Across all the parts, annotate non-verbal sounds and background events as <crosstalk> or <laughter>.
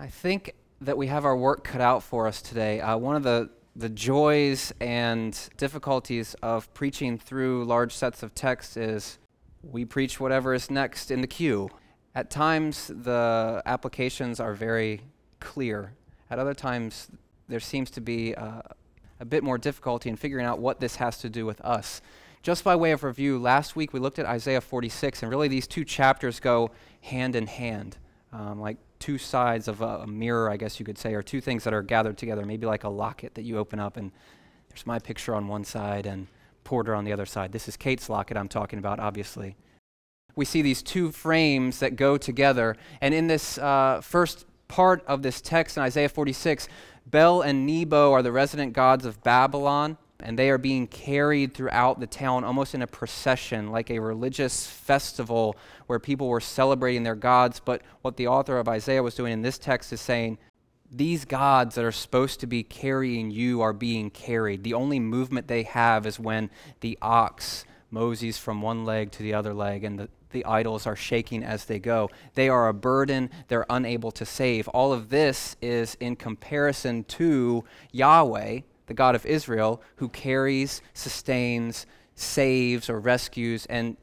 I think that we have our work cut out for us today. Uh, one of the, the joys and difficulties of preaching through large sets of text is we preach whatever is next in the queue. At times, the applications are very clear. At other times, there seems to be uh, a bit more difficulty in figuring out what this has to do with us. Just by way of review, last week we looked at Isaiah 46, and really these two chapters go hand in hand, um, like two sides of a, a, mirror, I guess you could say, or two things that are gathered together, maybe like a locket that you open up, and there's my picture on one side and Porter on the other side. This is Kate's locket I'm talking about, obviously. We see these two frames that go together, and in this uh, first part of this text in Isaiah 46, Bel and Nebo are the resident gods of Babylon and they are being carried throughout the town almost in a procession, like a religious festival where people were celebrating their gods. But what the author of Isaiah was doing in this text is saying, these gods that are supposed to be carrying you are being carried. The only movement they have is when the ox moseys from one leg to the other leg and the, the idols are shaking as they go. They are a burden they're unable to save. All of this is in comparison to Yahweh, the God of Israel, who carries, sustains, saves, or rescues. And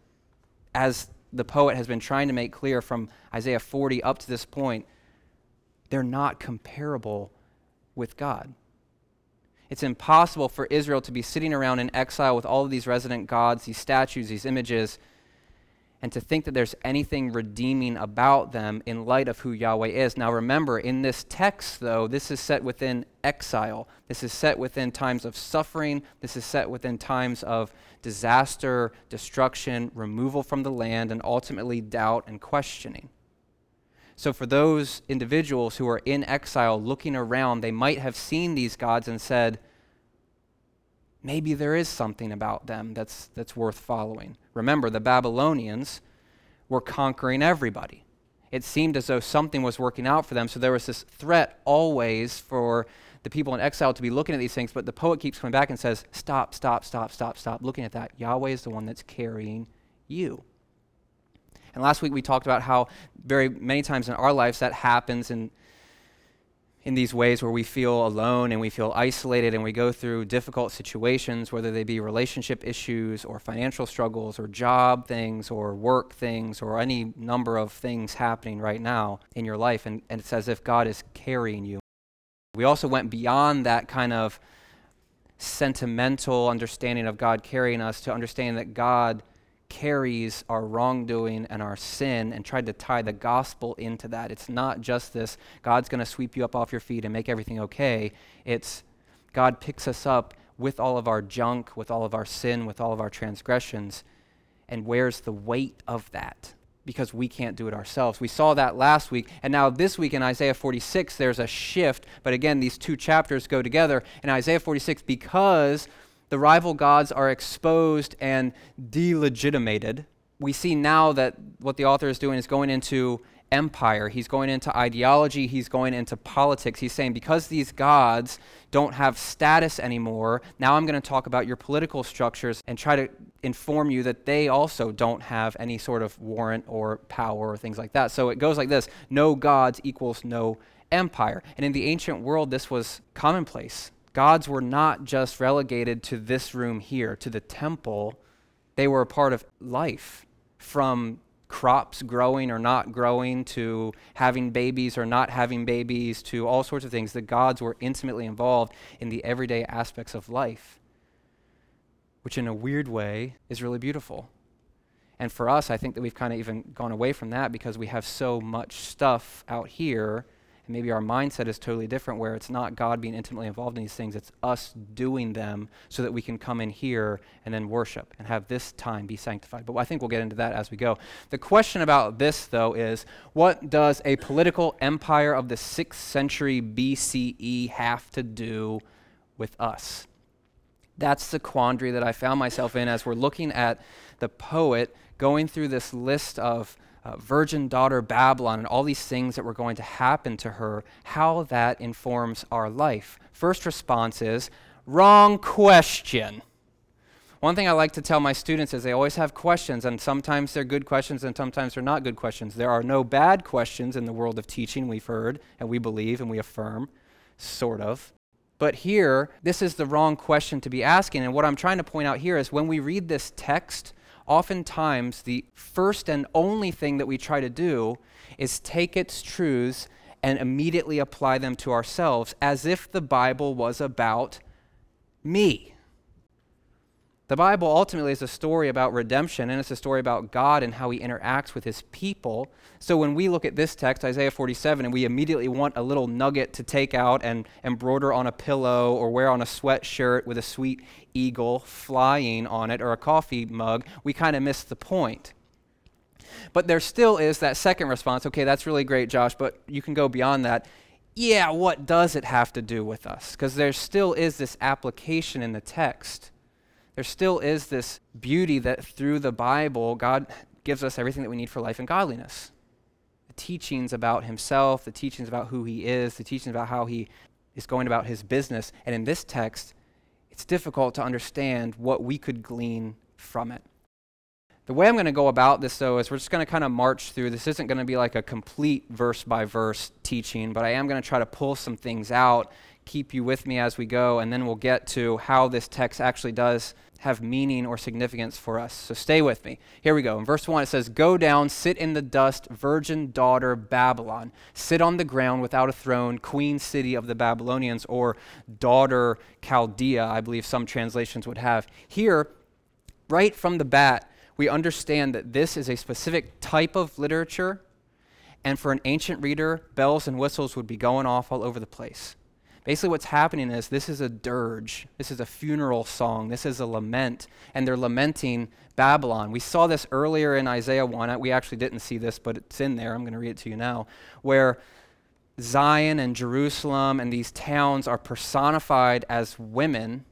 as the poet has been trying to make clear from Isaiah 40 up to this point, they're not comparable with God. It's impossible for Israel to be sitting around in exile with all of these resident gods, these statues, these images, and to think that there's anything redeeming about them in light of who Yahweh is. Now remember, in this text, though, this is set within exile. This is set within times of suffering. This is set within times of disaster, destruction, removal from the land, and ultimately doubt and questioning. So, for those individuals who are in exile looking around, they might have seen these gods and said, maybe there is something about them that's, that's worth following. Remember, the Babylonians were conquering everybody. It seemed as though something was working out for them, so there was this threat always for the people in exile to be looking at these things, but the poet keeps coming back and says, Stop, stop, stop, stop, stop looking at that. Yahweh is the one that's carrying you. And last week we talked about how very many times in our lives that happens in in these ways where we feel alone and we feel isolated and we go through difficult situations, whether they be relationship issues or financial struggles or job things or work things or any number of things happening right now in your life. And, and it's as if God is carrying you. We also went beyond that kind of sentimental understanding of God carrying us to understand that God carries our wrongdoing and our sin and tried to tie the gospel into that. It's not just this God's going to sweep you up off your feet and make everything okay. It's God picks us up with all of our junk, with all of our sin, with all of our transgressions, and wears the weight of that because we can't do it ourselves. We saw that last week. And now this week in Isaiah 46, there's a shift. But again, these two chapters go together. In Isaiah 46, because the rival gods are exposed and delegitimated. We see now that what the author is doing is going into empire, he's going into ideology, he's going into politics. He's saying, because these gods don't have status anymore, now I'm going to talk about your political structures and try to inform you that they also don't have any sort of warrant or power or things like that. So it goes like this no gods equals no empire. And in the ancient world, this was commonplace gods were not just relegated to this room here, to the temple. They were a part of life from crops growing or not growing to having babies or not having babies to all sorts of things. The gods were intimately involved in the everyday aspects of life, which in a weird way is really beautiful. And for us, I think that we've kind of even gone away from that because we have so much stuff out here and maybe our mindset is totally different, where it's not God being intimately involved in these things, it's us doing them so that we can come in here and then worship and have this time be sanctified. But I think we'll get into that as we go. The question about this, though, is what does a political empire of the 6th century BCE have to do with us? That's the quandary that I found myself in as we're looking at the poet going through this list of uh, virgin daughter Babylon and all these things that were going to happen to her, how that informs our life. First response is wrong question. One thing I like to tell my students is they always have questions, and sometimes they're good questions and sometimes they're not good questions. There are no bad questions in the world of teaching, we've heard, and we believe and we affirm, sort of. But here, this is the wrong question to be asking. And what I'm trying to point out here is when we read this text, oftentimes the first and only thing that we try to do is take its truths and immediately apply them to ourselves as if the Bible was about me. The Bible ultimately is a story about redemption, and it's a story about God and how he interacts with his people. So when we look at this text, Isaiah 47, and we immediately want a little nugget to take out and embroider on a pillow or wear on a sweatshirt with a sweet eagle flying on it or a coffee mug, we kind of miss the point. But there still is that second response okay, that's really great, Josh, but you can go beyond that. Yeah, what does it have to do with us? Because there still is this application in the text there still is this beauty that through the Bible, God gives us everything that we need for life and godliness. The teachings about Himself, the teachings about who He is, the teachings about how He is going about His business. And in this text, it's difficult to understand what we could glean from it. The way I'm going to go about this, though, is we're just going to kind of march through. This isn't going to be like a complete verse by verse teaching, but I am going to try to pull some things out, keep you with me as we go, and then we'll get to how this text actually does have meaning or significance for us. So stay with me. Here we go. In verse 1, it says, Go down, sit in the dust, virgin daughter Babylon. Sit on the ground without a throne, queen city of the Babylonians, or daughter Chaldea, I believe some translations would have. Here, right from the bat, we understand that this is a specific type of literature, and for an ancient reader, bells and whistles would be going off all over the place. Basically, what's happening is this is a dirge. This is a funeral song. This is a lament. And they're lamenting Babylon. We saw this earlier in Isaiah 1. We actually didn't see this, but it's in there. I'm going to read it to you now. Where Zion and Jerusalem and these towns are personified as women.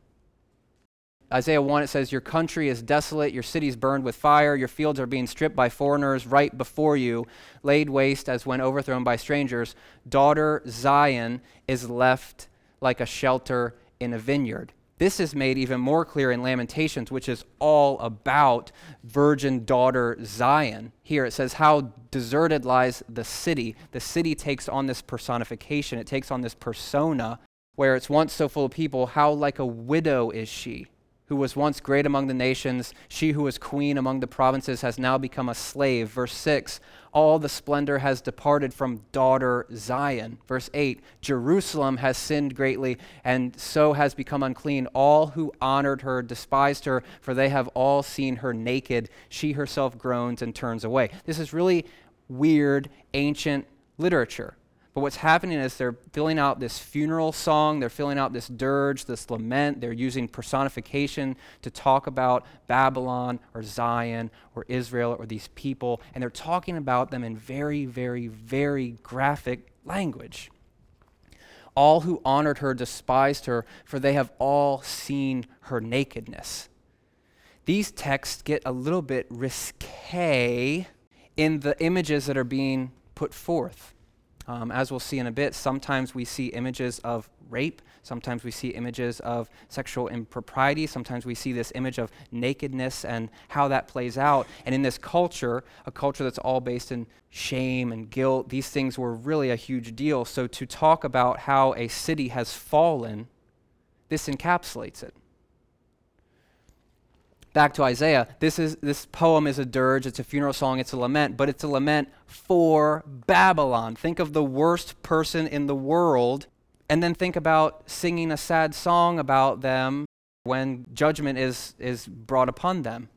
Isaiah 1, it says, Your country is desolate, your cities burned with fire, your fields are being stripped by foreigners right before you, laid waste as when overthrown by strangers. Daughter Zion is left like a shelter in a vineyard. This is made even more clear in Lamentations, which is all about virgin daughter Zion. Here it says, How deserted lies the city. The city takes on this personification, it takes on this persona where it's once so full of people. How like a widow is she? Who was once great among the nations, she who was queen among the provinces, has now become a slave. Verse 6 All the splendor has departed from daughter Zion. Verse 8 Jerusalem has sinned greatly, and so has become unclean. All who honored her despised her, for they have all seen her naked. She herself groans and turns away. This is really weird, ancient literature. But what's happening is they're filling out this funeral song, they're filling out this dirge, this lament. They're using personification to talk about Babylon or Zion or Israel or these people. And they're talking about them in very, very, very graphic language. All who honored her despised her, for they have all seen her nakedness. These texts get a little bit risque in the images that are being put forth. Um, as we'll see in a bit, sometimes we see images of rape, sometimes we see images of sexual impropriety, sometimes we see this image of nakedness and how that plays out. And in this culture, a culture that's all based in shame and guilt, these things were really a huge deal. So to talk about how a city has fallen, this encapsulates it back to Isaiah, this, is, this poem is a dirge, it's a funeral song, it's a lament, but it's a lament for Babylon. Think of the worst person in the world, and then think about singing a sad song about them when judgment is, is brought upon them.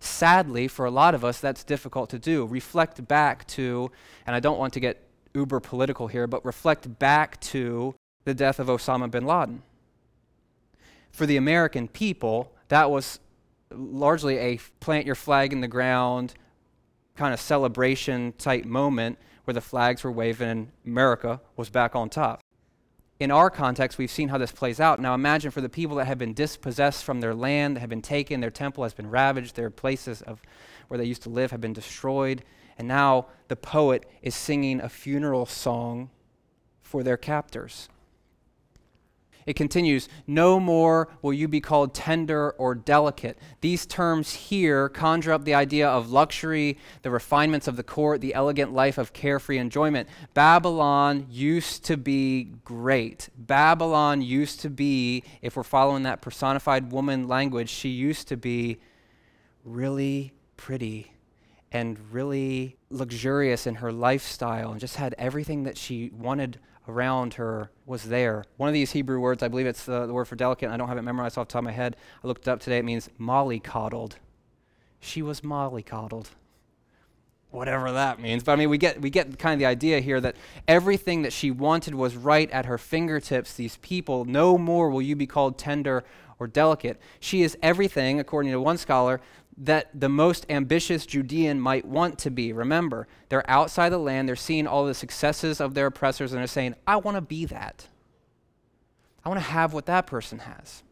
Sadly, for a lot of us, that's difficult to do. Reflect back to, and I don't want to get uber political here, but reflect back to the death of Osama bin Laden. For the American people, that was largely a plant your flag in the ground kind of celebration type moment where the flags were waving and America was back on top. In our context, we've seen how this plays out. Now imagine for the people that have been dispossessed from their land, that have been taken, their temple has been ravaged, their places of where they used to live have been destroyed, and now the poet is singing a funeral song for their captors. It continues, No more will you be called tender or delicate. These terms here conjure up the idea of luxury, the refinements of the court, the elegant life of carefree enjoyment. Babylon used to be great. Babylon used to be, if we're following that personified woman language, she used to be really pretty and really luxurious in her lifestyle and just had everything that she wanted around her was there. One of these Hebrew words, I believe it's the, the word for delicate, I don't have it memorized off the top of my head. I looked it up today, it means mollycoddled. She was mollycoddled. Whatever that means. But I mean, we get, we get kind of the idea here that everything that she wanted was right at her fingertips. These people, no more will you be called tender or delicate. She is everything, according to one scholar, that the most ambitious Judean might want to be. Remember, they're outside the land, they're seeing all the successes of their oppressors, and they're saying, I want to be that. I want to have what that person has.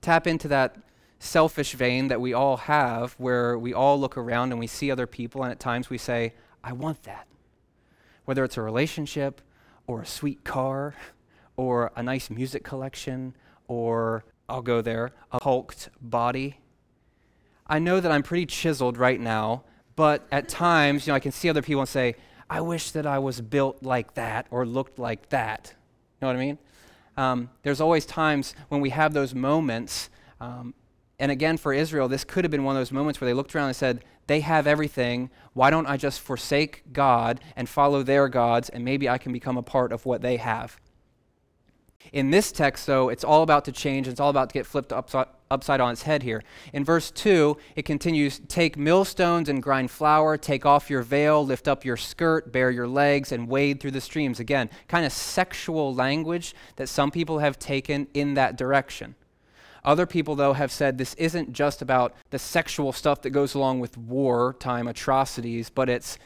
Tap into that selfish vein that we all have, where we all look around and we see other people, and at times we say, I want that. Whether it's a relationship, or a sweet car, or a nice music collection, or I'll go there, a hulked body I know that I'm pretty chiseled right now, but at times, you know, I can see other people and say, I wish that I was built like that or looked like that. You know what I mean? Um, there's always times when we have those moments. Um, and again, for Israel, this could have been one of those moments where they looked around and said, They have everything. Why don't I just forsake God and follow their gods, and maybe I can become a part of what they have? In this text, though, it's all about to change. It's all about to get flipped upside, upside on its head here. In verse 2, it continues Take millstones and grind flour, take off your veil, lift up your skirt, bare your legs, and wade through the streams. Again, kind of sexual language that some people have taken in that direction. Other people, though, have said this isn't just about the sexual stuff that goes along with wartime atrocities, but it's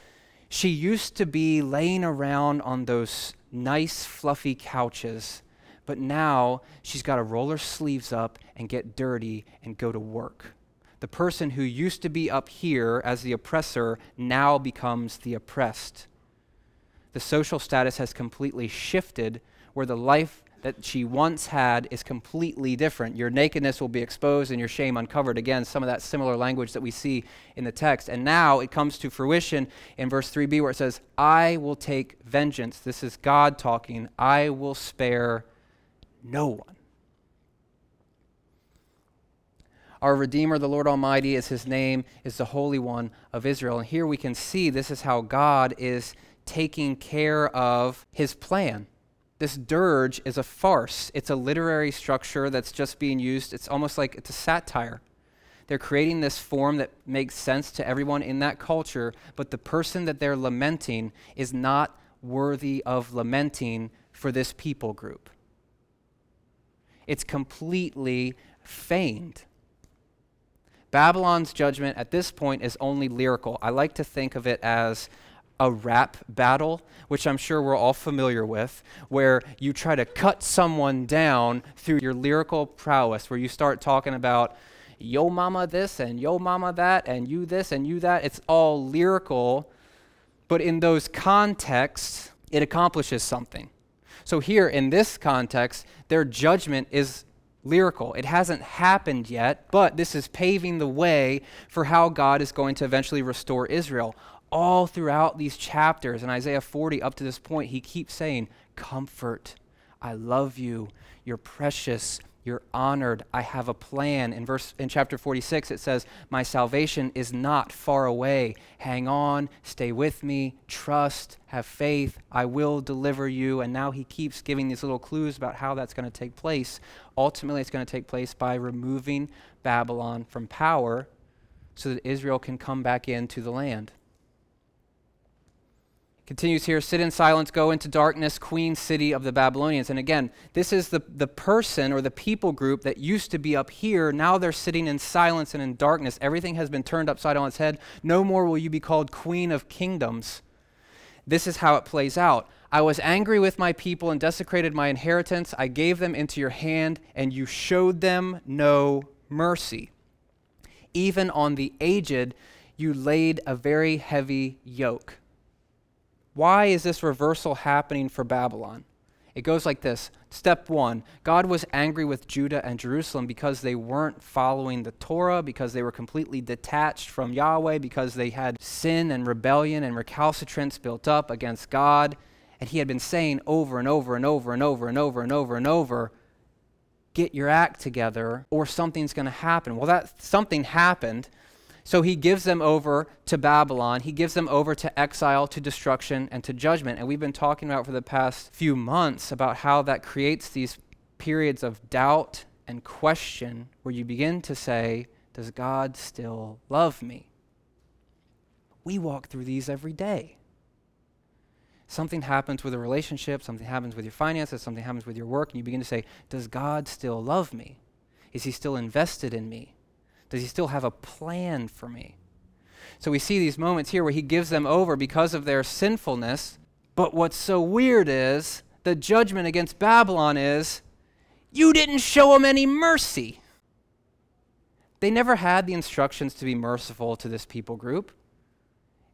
she used to be laying around on those nice, fluffy couches but now she's got to roll her sleeves up and get dirty and go to work. The person who used to be up here as the oppressor now becomes the oppressed. The social status has completely shifted where the life that she once had is completely different. Your nakedness will be exposed and your shame uncovered. Again, some of that similar language that we see in the text. And now it comes to fruition in verse 3b where it says, I will take vengeance. This is God talking. I will spare no one. Our Redeemer, the Lord Almighty, is his name, is the Holy One of Israel. And here we can see this is how God is taking care of his plan. This dirge is a farce. It's a literary structure that's just being used. It's almost like it's a satire. They're creating this form that makes sense to everyone in that culture, but the person that they're lamenting is not worthy of lamenting for this people group. It's completely feigned. Babylon's judgment at this point is only lyrical. I like to think of it as a rap battle, which I'm sure we're all familiar with, where you try to cut someone down through your lyrical prowess, where you start talking about yo mama this and yo mama that and you this and you that. It's all lyrical, but in those contexts, it accomplishes something. So, here in this context, their judgment is lyrical. It hasn't happened yet, but this is paving the way for how God is going to eventually restore Israel. All throughout these chapters in Isaiah 40 up to this point, he keeps saying, Comfort, I love you, you're precious, you're honored. I have a plan. In verse in chapter 46 it says, "My salvation is not far away. Hang on, stay with me, trust, have faith. I will deliver you." And now he keeps giving these little clues about how that's going to take place. Ultimately, it's going to take place by removing Babylon from power so that Israel can come back into the land. Continues here, sit in silence, go into darkness, queen city of the Babylonians. And again, this is the, the person or the people group that used to be up here. Now they're sitting in silence and in darkness. Everything has been turned upside on its head. No more will you be called queen of kingdoms. This is how it plays out. I was angry with my people and desecrated my inheritance. I gave them into your hand, and you showed them no mercy. Even on the aged, you laid a very heavy yoke. Why is this reversal happening for Babylon? It goes like this Step one God was angry with Judah and Jerusalem because they weren't following the Torah, because they were completely detached from Yahweh, because they had sin and rebellion and recalcitrance built up against God. And he had been saying over and over and over and over and over and over and over, get your act together or something's going to happen. Well, that something happened. So he gives them over to Babylon. He gives them over to exile, to destruction, and to judgment. And we've been talking about for the past few months about how that creates these periods of doubt and question where you begin to say, Does God still love me? We walk through these every day. Something happens with a relationship, something happens with your finances, something happens with your work, and you begin to say, Does God still love me? Is he still invested in me? Does he still have a plan for me? So we see these moments here where he gives them over because of their sinfulness. But what's so weird is the judgment against Babylon is you didn't show them any mercy. They never had the instructions to be merciful to this people group.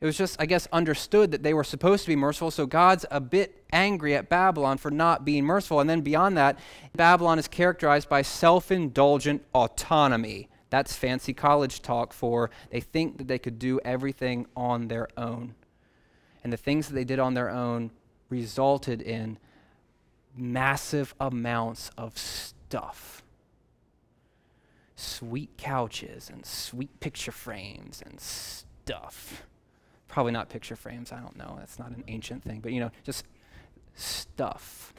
It was just, I guess, understood that they were supposed to be merciful. So God's a bit angry at Babylon for not being merciful. And then beyond that, Babylon is characterized by self indulgent autonomy. That's fancy college talk for they think that they could do everything on their own. And the things that they did on their own resulted in massive amounts of stuff sweet couches and sweet picture frames and stuff. Probably not picture frames, I don't know. That's not an ancient thing, but you know, just stuff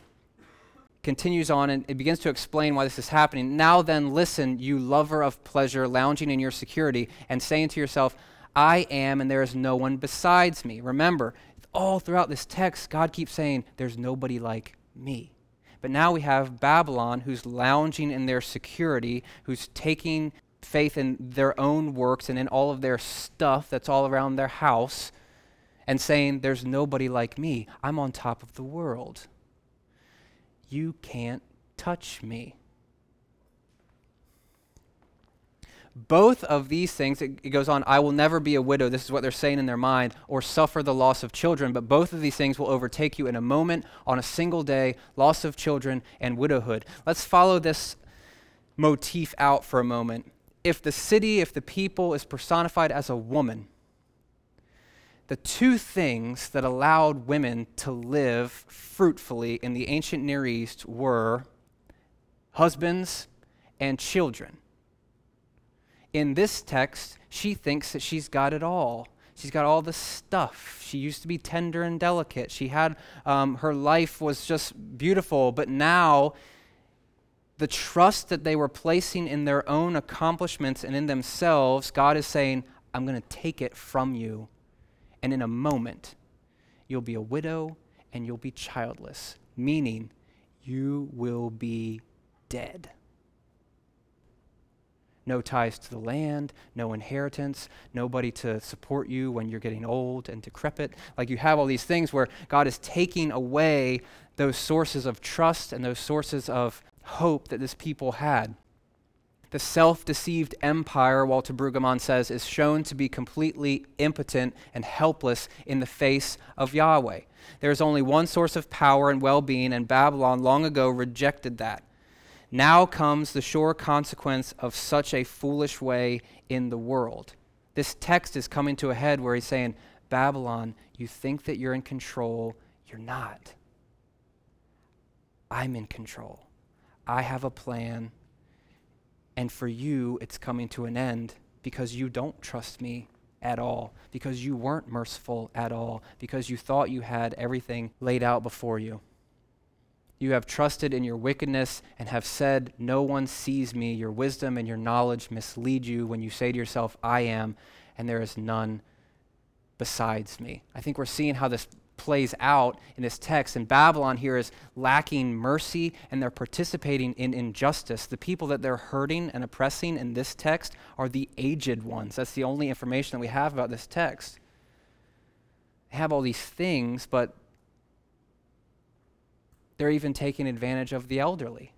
continues on and it begins to explain why this is happening. Now then, listen, you lover of pleasure, lounging in your security, and saying to yourself, I am, and there is no one besides me. Remember, all throughout this text, God keeps saying, There's nobody like me. But now we have Babylon who's lounging in their security, who's taking faith in their own works and in all of their stuff that's all around their house, and saying, There's nobody like me. I'm on top of the world. You can't touch me. Both of these things, it, it, goes on, I will never be a widow. This is what they're saying in their mind, or suffer the loss of children. But both of these things will overtake you in a moment, on a single day loss of children and widowhood. Let's follow this motif out for a moment. If the city, if the people is personified as a woman, the two things that allowed women to live fruitfully in the ancient Near East were husbands and children. In this text, she thinks that she's got it all. She's got all the stuff. She used to be tender and delicate. She had, um, her life was just beautiful, but now the trust that they were placing in their own accomplishments and in themselves, God is saying, I'm going to take it from you and in a moment, you'll be a widow and you'll be childless, meaning you will be dead. No ties to the land, no inheritance, nobody to support you when you're getting old and decrepit. Like you have all these things where God is taking away those sources of trust and those sources of hope that this people had. The self deceived empire, Walter Brueggemann says, is shown to be completely impotent and helpless in the face of Yahweh. There is only one source of power and well being, and Babylon long ago rejected that. Now comes the sure consequence of such a foolish way in the world. This text is coming to a head where he's saying, Babylon, you think that you're in control, you're not. I'm in control. I have a plan. And for you, it's coming to an end because you don't trust me at all, because you weren't merciful at all, because you thought you had everything laid out before you. You have trusted in your wickedness and have said, No one sees me. Your wisdom and your knowledge mislead you when you say to yourself, I am, and there is none besides me. I think we're seeing how this plays out in this text. And Babylon here is lacking mercy and they're participating in injustice. The people that they're hurting and oppressing in this text are the aged ones. That's the only information that we have about this text. They have all these things, but they're even taking advantage of the elderly.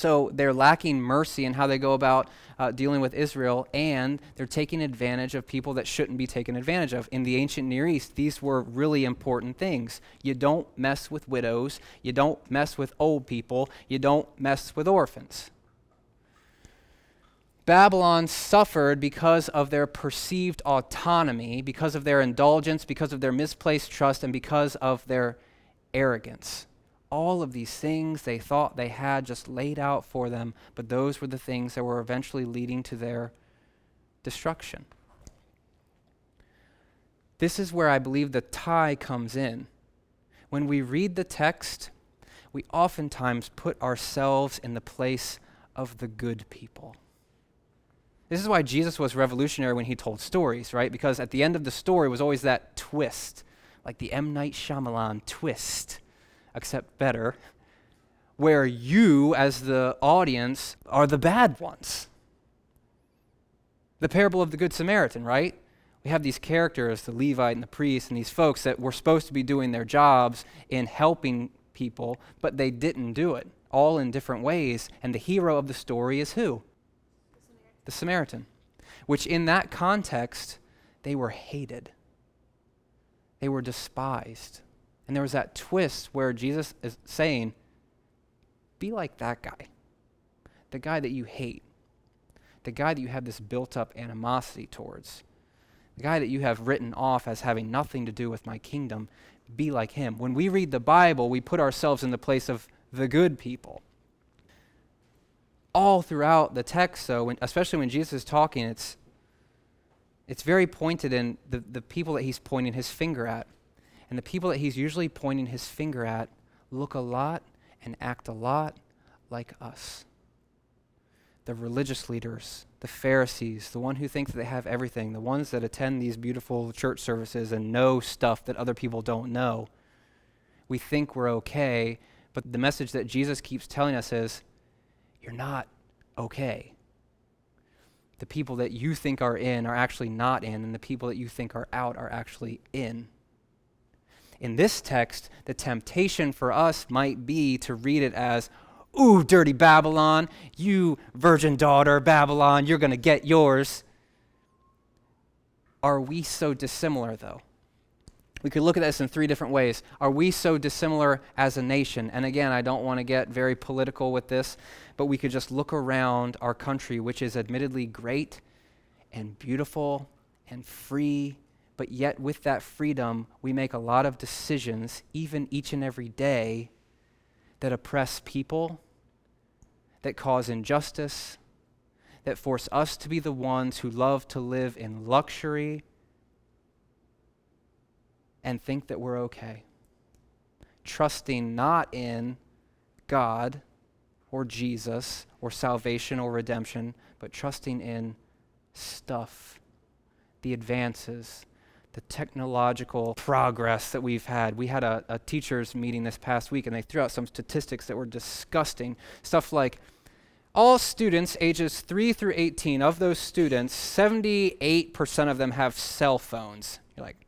So they're lacking mercy in how they go about uh, dealing with Israel, and they're taking advantage of people that shouldn't be taken advantage of. In the ancient Near East, these were really important things. You don't mess with widows, you don't mess with old people, you don't mess with orphans. Babylon suffered because of their perceived autonomy, because of their indulgence, because of their misplaced trust, and because of their arrogance all of these things they thought they had just laid out for them, but those were the things that were eventually leading to their destruction. This is where I believe the tie comes in. When we read the text, we oftentimes put ourselves in the place of the good people. This is why Jesus was revolutionary when he told stories, right? Because at the end of the story was always that twist, like the M. Night Shyamalan twist except better, where you, as the audience, are the bad ones. The parable of the Good Samaritan, right? We have these characters, the Levite and the priest, and these folks that were supposed to be doing their jobs in helping people, but they didn't do it, all in different ways. And the hero of the story is who? The Samaritan. The Samaritan. Which, in that context, they were hated, they were despised. And there was that twist where Jesus is saying, Be like that guy, the guy that you hate, the guy that you have this built up animosity towards, the guy that you have written off as having nothing to do with my kingdom. Be like him. When we read the Bible, we put ourselves in the place of the good people. All throughout the text, though, when, especially when Jesus is talking, it's, it's very pointed in the, the people that he's pointing his finger at. And the people that he's usually pointing his finger at look a lot and act a lot like us. The religious leaders, the Pharisees, the one who think that they have everything, the ones that attend these beautiful church services and know stuff that other people don't know. We think we're okay, but the message that Jesus keeps telling us is you're not okay. The people that you think are in are actually not in, and the people that you think are out are actually in in this text, the temptation for us might be to read it as, Ooh, dirty Babylon, you virgin daughter, Babylon, you're going to get yours. Are we so dissimilar, though? We could look at this in three different ways. Are we so dissimilar as a nation? And again, I don't want to get very political with this, but we could just look around our country, which is admittedly great and beautiful and free but yet with that freedom, we make a lot of decisions, even each and every day, that oppress people, that cause injustice, that force us to be the ones who love to live in luxury and think that we're okay. Trusting not in God or Jesus or salvation or redemption, but trusting in stuff, the advances, the technological progress that we've had. We had a, a, teachers meeting this past week, and they threw out some statistics that were disgusting. Stuff like all students ages 3 through 18, of those students, 78% of them have cell phones. You're like,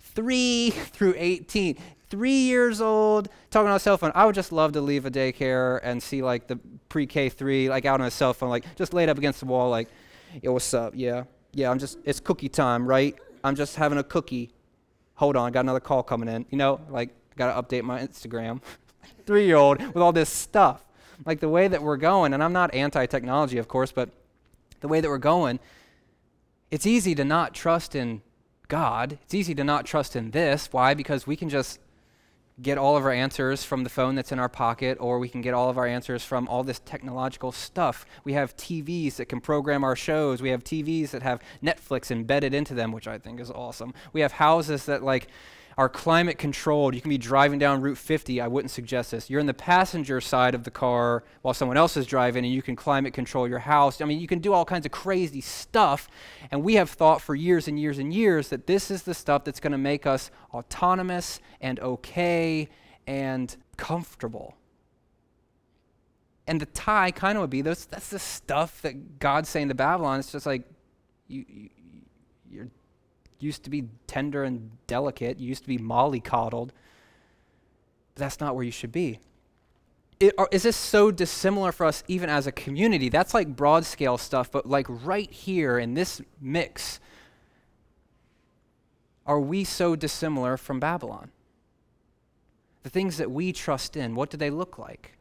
3 <laughs> through 18. Three years old, talking on a cell phone. I would just love to leave a daycare and see like the pre-K three, like out on a cell phone, like just laid up against the wall, like, yo, what's up? Yeah, yeah, I'm just, it's cookie time, right? I'm just having a cookie. Hold on, I got another call coming in. You know, like, I got to update my Instagram. <laughs> Three year old with all this stuff. Like, the way that we're going, and I'm not anti technology, of course, but the way that we're going, it's easy to not trust in God. It's easy to not trust in this. Why? Because we can just get all of our answers from the phone that's in our pocket, or we can get all of our answers from all this technological stuff. We have TVs that can program our shows. We have TVs that have Netflix embedded into them, which I think is awesome. We have houses that, like, are climate controlled. You can be driving down Route 50. I wouldn't suggest this. You're in the passenger side of the car while someone else is driving, and you can climate control your house. I mean, you can do all kinds of crazy stuff. And we have thought for years and years and years that this is the stuff that's going to make us autonomous and okay and comfortable. And the tie kind of would be those, that's the stuff that God's saying to Babylon. It's just like, you, you, you're used to be tender and delicate, you used to be mollycoddled. That's not where you should be. it, uh, is this so dissimilar for us even as a community? That's like broad scale stuff, but like right here in this mix, are we so dissimilar from Babylon? The things that we trust in, what do they look like?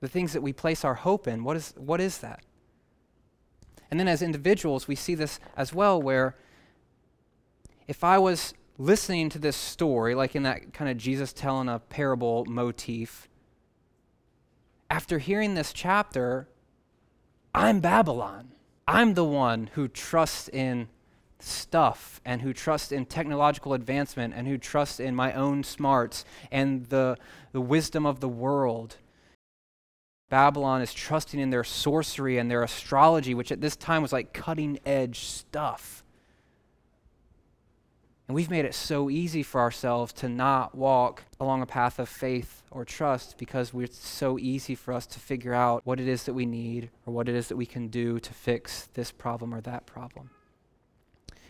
The things that we place our hope in, what is, what is that? And then as individuals, we see this as well, where if I was listening to this story, like in that kind of Jesus telling a parable motif, after hearing this chapter, I'm Babylon. I'm the one who trusts in stuff and who trusts in technological advancement and who trusts in my own smarts and the, the wisdom of the world. Babylon is trusting in their sorcery and their astrology, which at this time was like cutting edge stuff. And we've made it so easy for ourselves to not walk along a path of faith or trust because it's so easy for us to figure out what it is that we need or what it is that we can do to fix this problem or that problem.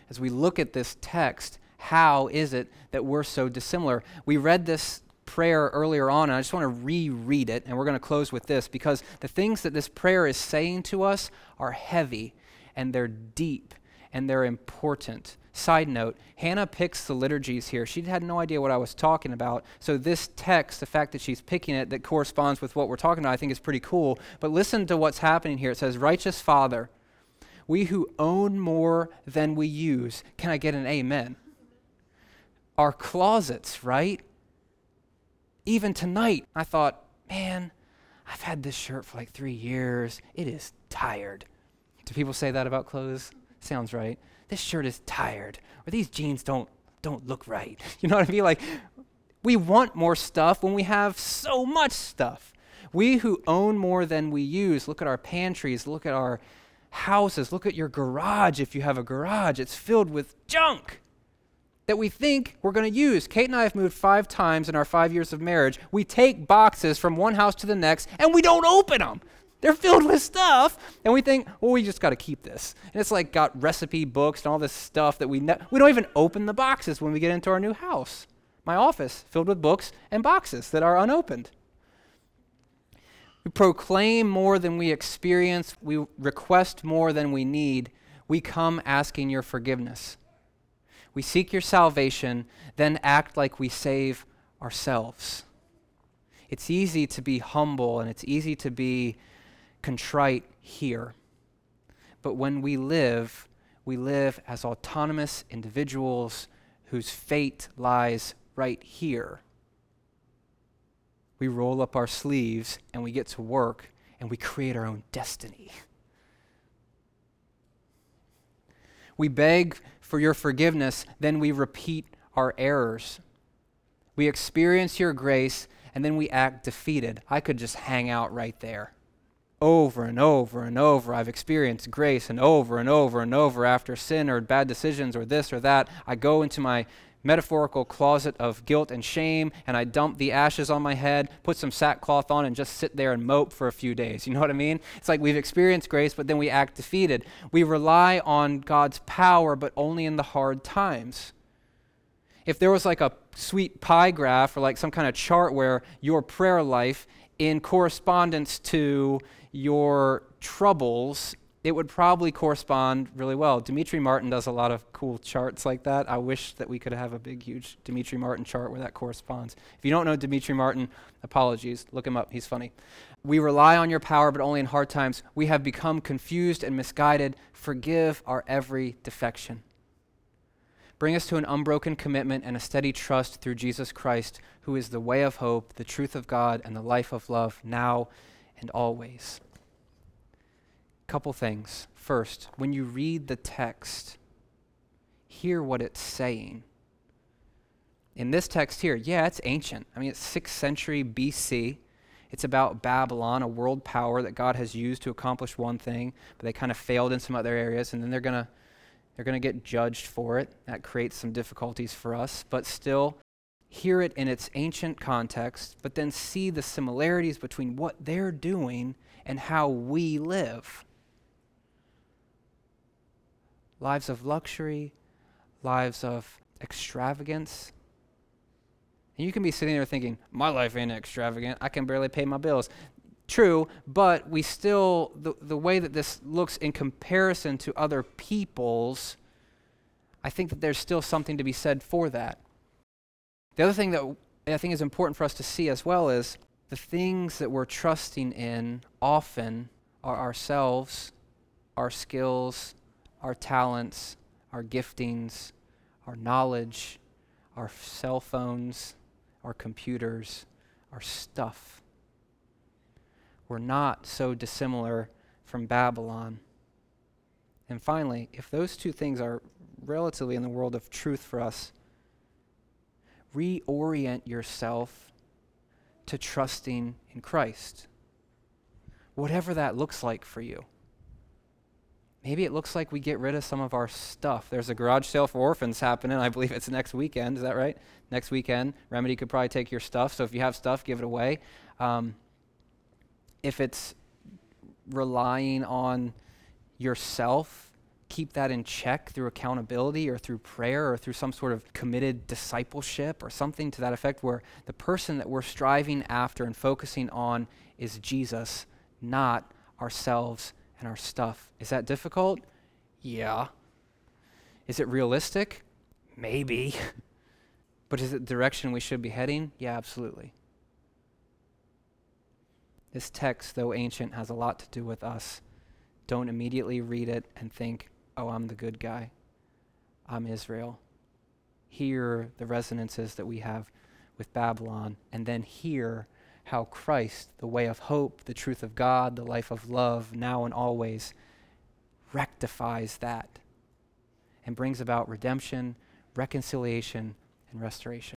As we look at this text, how is it that we're so dissimilar? We read this prayer earlier on, and I just want to reread it, and we're going to close with this because the things that this prayer is saying to us are heavy and they're deep and they're important. Side note, Hannah picks the liturgies here. She had no idea what I was talking about. So, this text, the fact that she's picking it that corresponds with what we're talking about, I think is pretty cool. But listen to what's happening here. It says, Righteous Father, we who own more than we use. Can I get an amen? Our closets, right? Even tonight, I thought, man, I've had this shirt for like three years. It is tired. Do people say that about clothes? Sounds right this shirt is tired, or these jeans don't, don't look right. <laughs> You know what I mean? Like, we want more stuff when we have so much stuff. We who own more than we use, look at our pantries, look at our houses, look at your garage if you have a garage. It's filled with junk that we think we're going to use. Kate and I have moved five times in our five years of marriage. We take boxes from one house to the next and we don't open them. They're filled with stuff, and we think, well, we just got to keep this. And it's like got recipe books and all this stuff that we ne- we don't even open the boxes when we get into our new house. My office filled with books and boxes that are unopened. We proclaim more than we experience. We request more than we need. We come asking your forgiveness. We seek your salvation, then act like we save ourselves. It's easy to be humble and it's easy to be contrite here. But when we live, we live as autonomous individuals whose fate lies right here. We roll up our sleeves and we get to work and we create our own destiny. We beg for your forgiveness, then we repeat our errors. We experience your grace, and then we act defeated. I could just hang out right there over and over and over. I've experienced grace, and over and over and over after sin or bad decisions or this or that, I go into my metaphorical closet of guilt and shame, and I dump the ashes on my head, put some sackcloth on, and just sit there and mope for a few days. <laughs> You know what I mean? It's like we've experienced grace, but then we act defeated. We rely on God's power, but only in the hard times. If there was like a sweet pie graph or like some kind of chart where your prayer life in correspondence to your troubles, it would probably correspond really well. Demetri Martin does a lot of cool charts like that. I wish that we could have a big, huge Demetri Martin chart where that corresponds. If you don't know Demetri Martin, apologies. Look him up. He's funny. We rely on your power, but only in hard times. We have become confused and misguided. Forgive our every defection. Bring us to an unbroken commitment and a steady trust through Jesus Christ, who is the way of hope, the truth of God, and the life of love, now and always. Couple things. First, when you read the text, hear what it's saying. In this text here, yeah, it's ancient. I mean, it's 6th century BC. It's about Babylon, a world power that God has used to accomplish one thing, but they kind of failed in some other areas, and then they're going to they're going to get judged for it. That creates some difficulties for us, but still hear it in its ancient context, but then see the similarities between what they're doing and how we live. Lives of luxury, lives of extravagance, And you can be sitting there thinking, my life ain't extravagant. I can barely pay my bills. True, but we still, the, the way that this looks in comparison to other people's, I think that there's still something to be said for that. The other thing that I think is important for us to see as well is the things that we're trusting in often are ourselves, our skills, our talents, our giftings, our knowledge, our cell phones, our computers, our stuff. We're not so dissimilar from Babylon. And finally, if those two things are relatively in the world of truth for us, reorient yourself to trusting in Christ. Whatever that looks like for you. Maybe it looks like we get rid of some of our stuff. There's a garage sale for orphans happening. I believe it's next weekend. Is that right? Next weekend. Remedy could probably take your stuff. So if you have stuff, give it away. Um, if it's relying on yourself, keep that in check through accountability or through prayer or through some sort of committed discipleship or something to that effect where the person that we're striving after and focusing on is Jesus, not ourselves and our stuff. Is that difficult? Yeah. Is it realistic? Maybe. <laughs> but is it the direction we should be heading? Yeah, absolutely. This text, though ancient, has a lot to do with us. Don't immediately read it and think, oh, I'm the good guy. I'm Israel. Hear the resonances that we have with Babylon, and then hear how Christ, the way of hope, the truth of God, the life of love, now and always, rectifies that and brings about redemption, reconciliation, and restoration.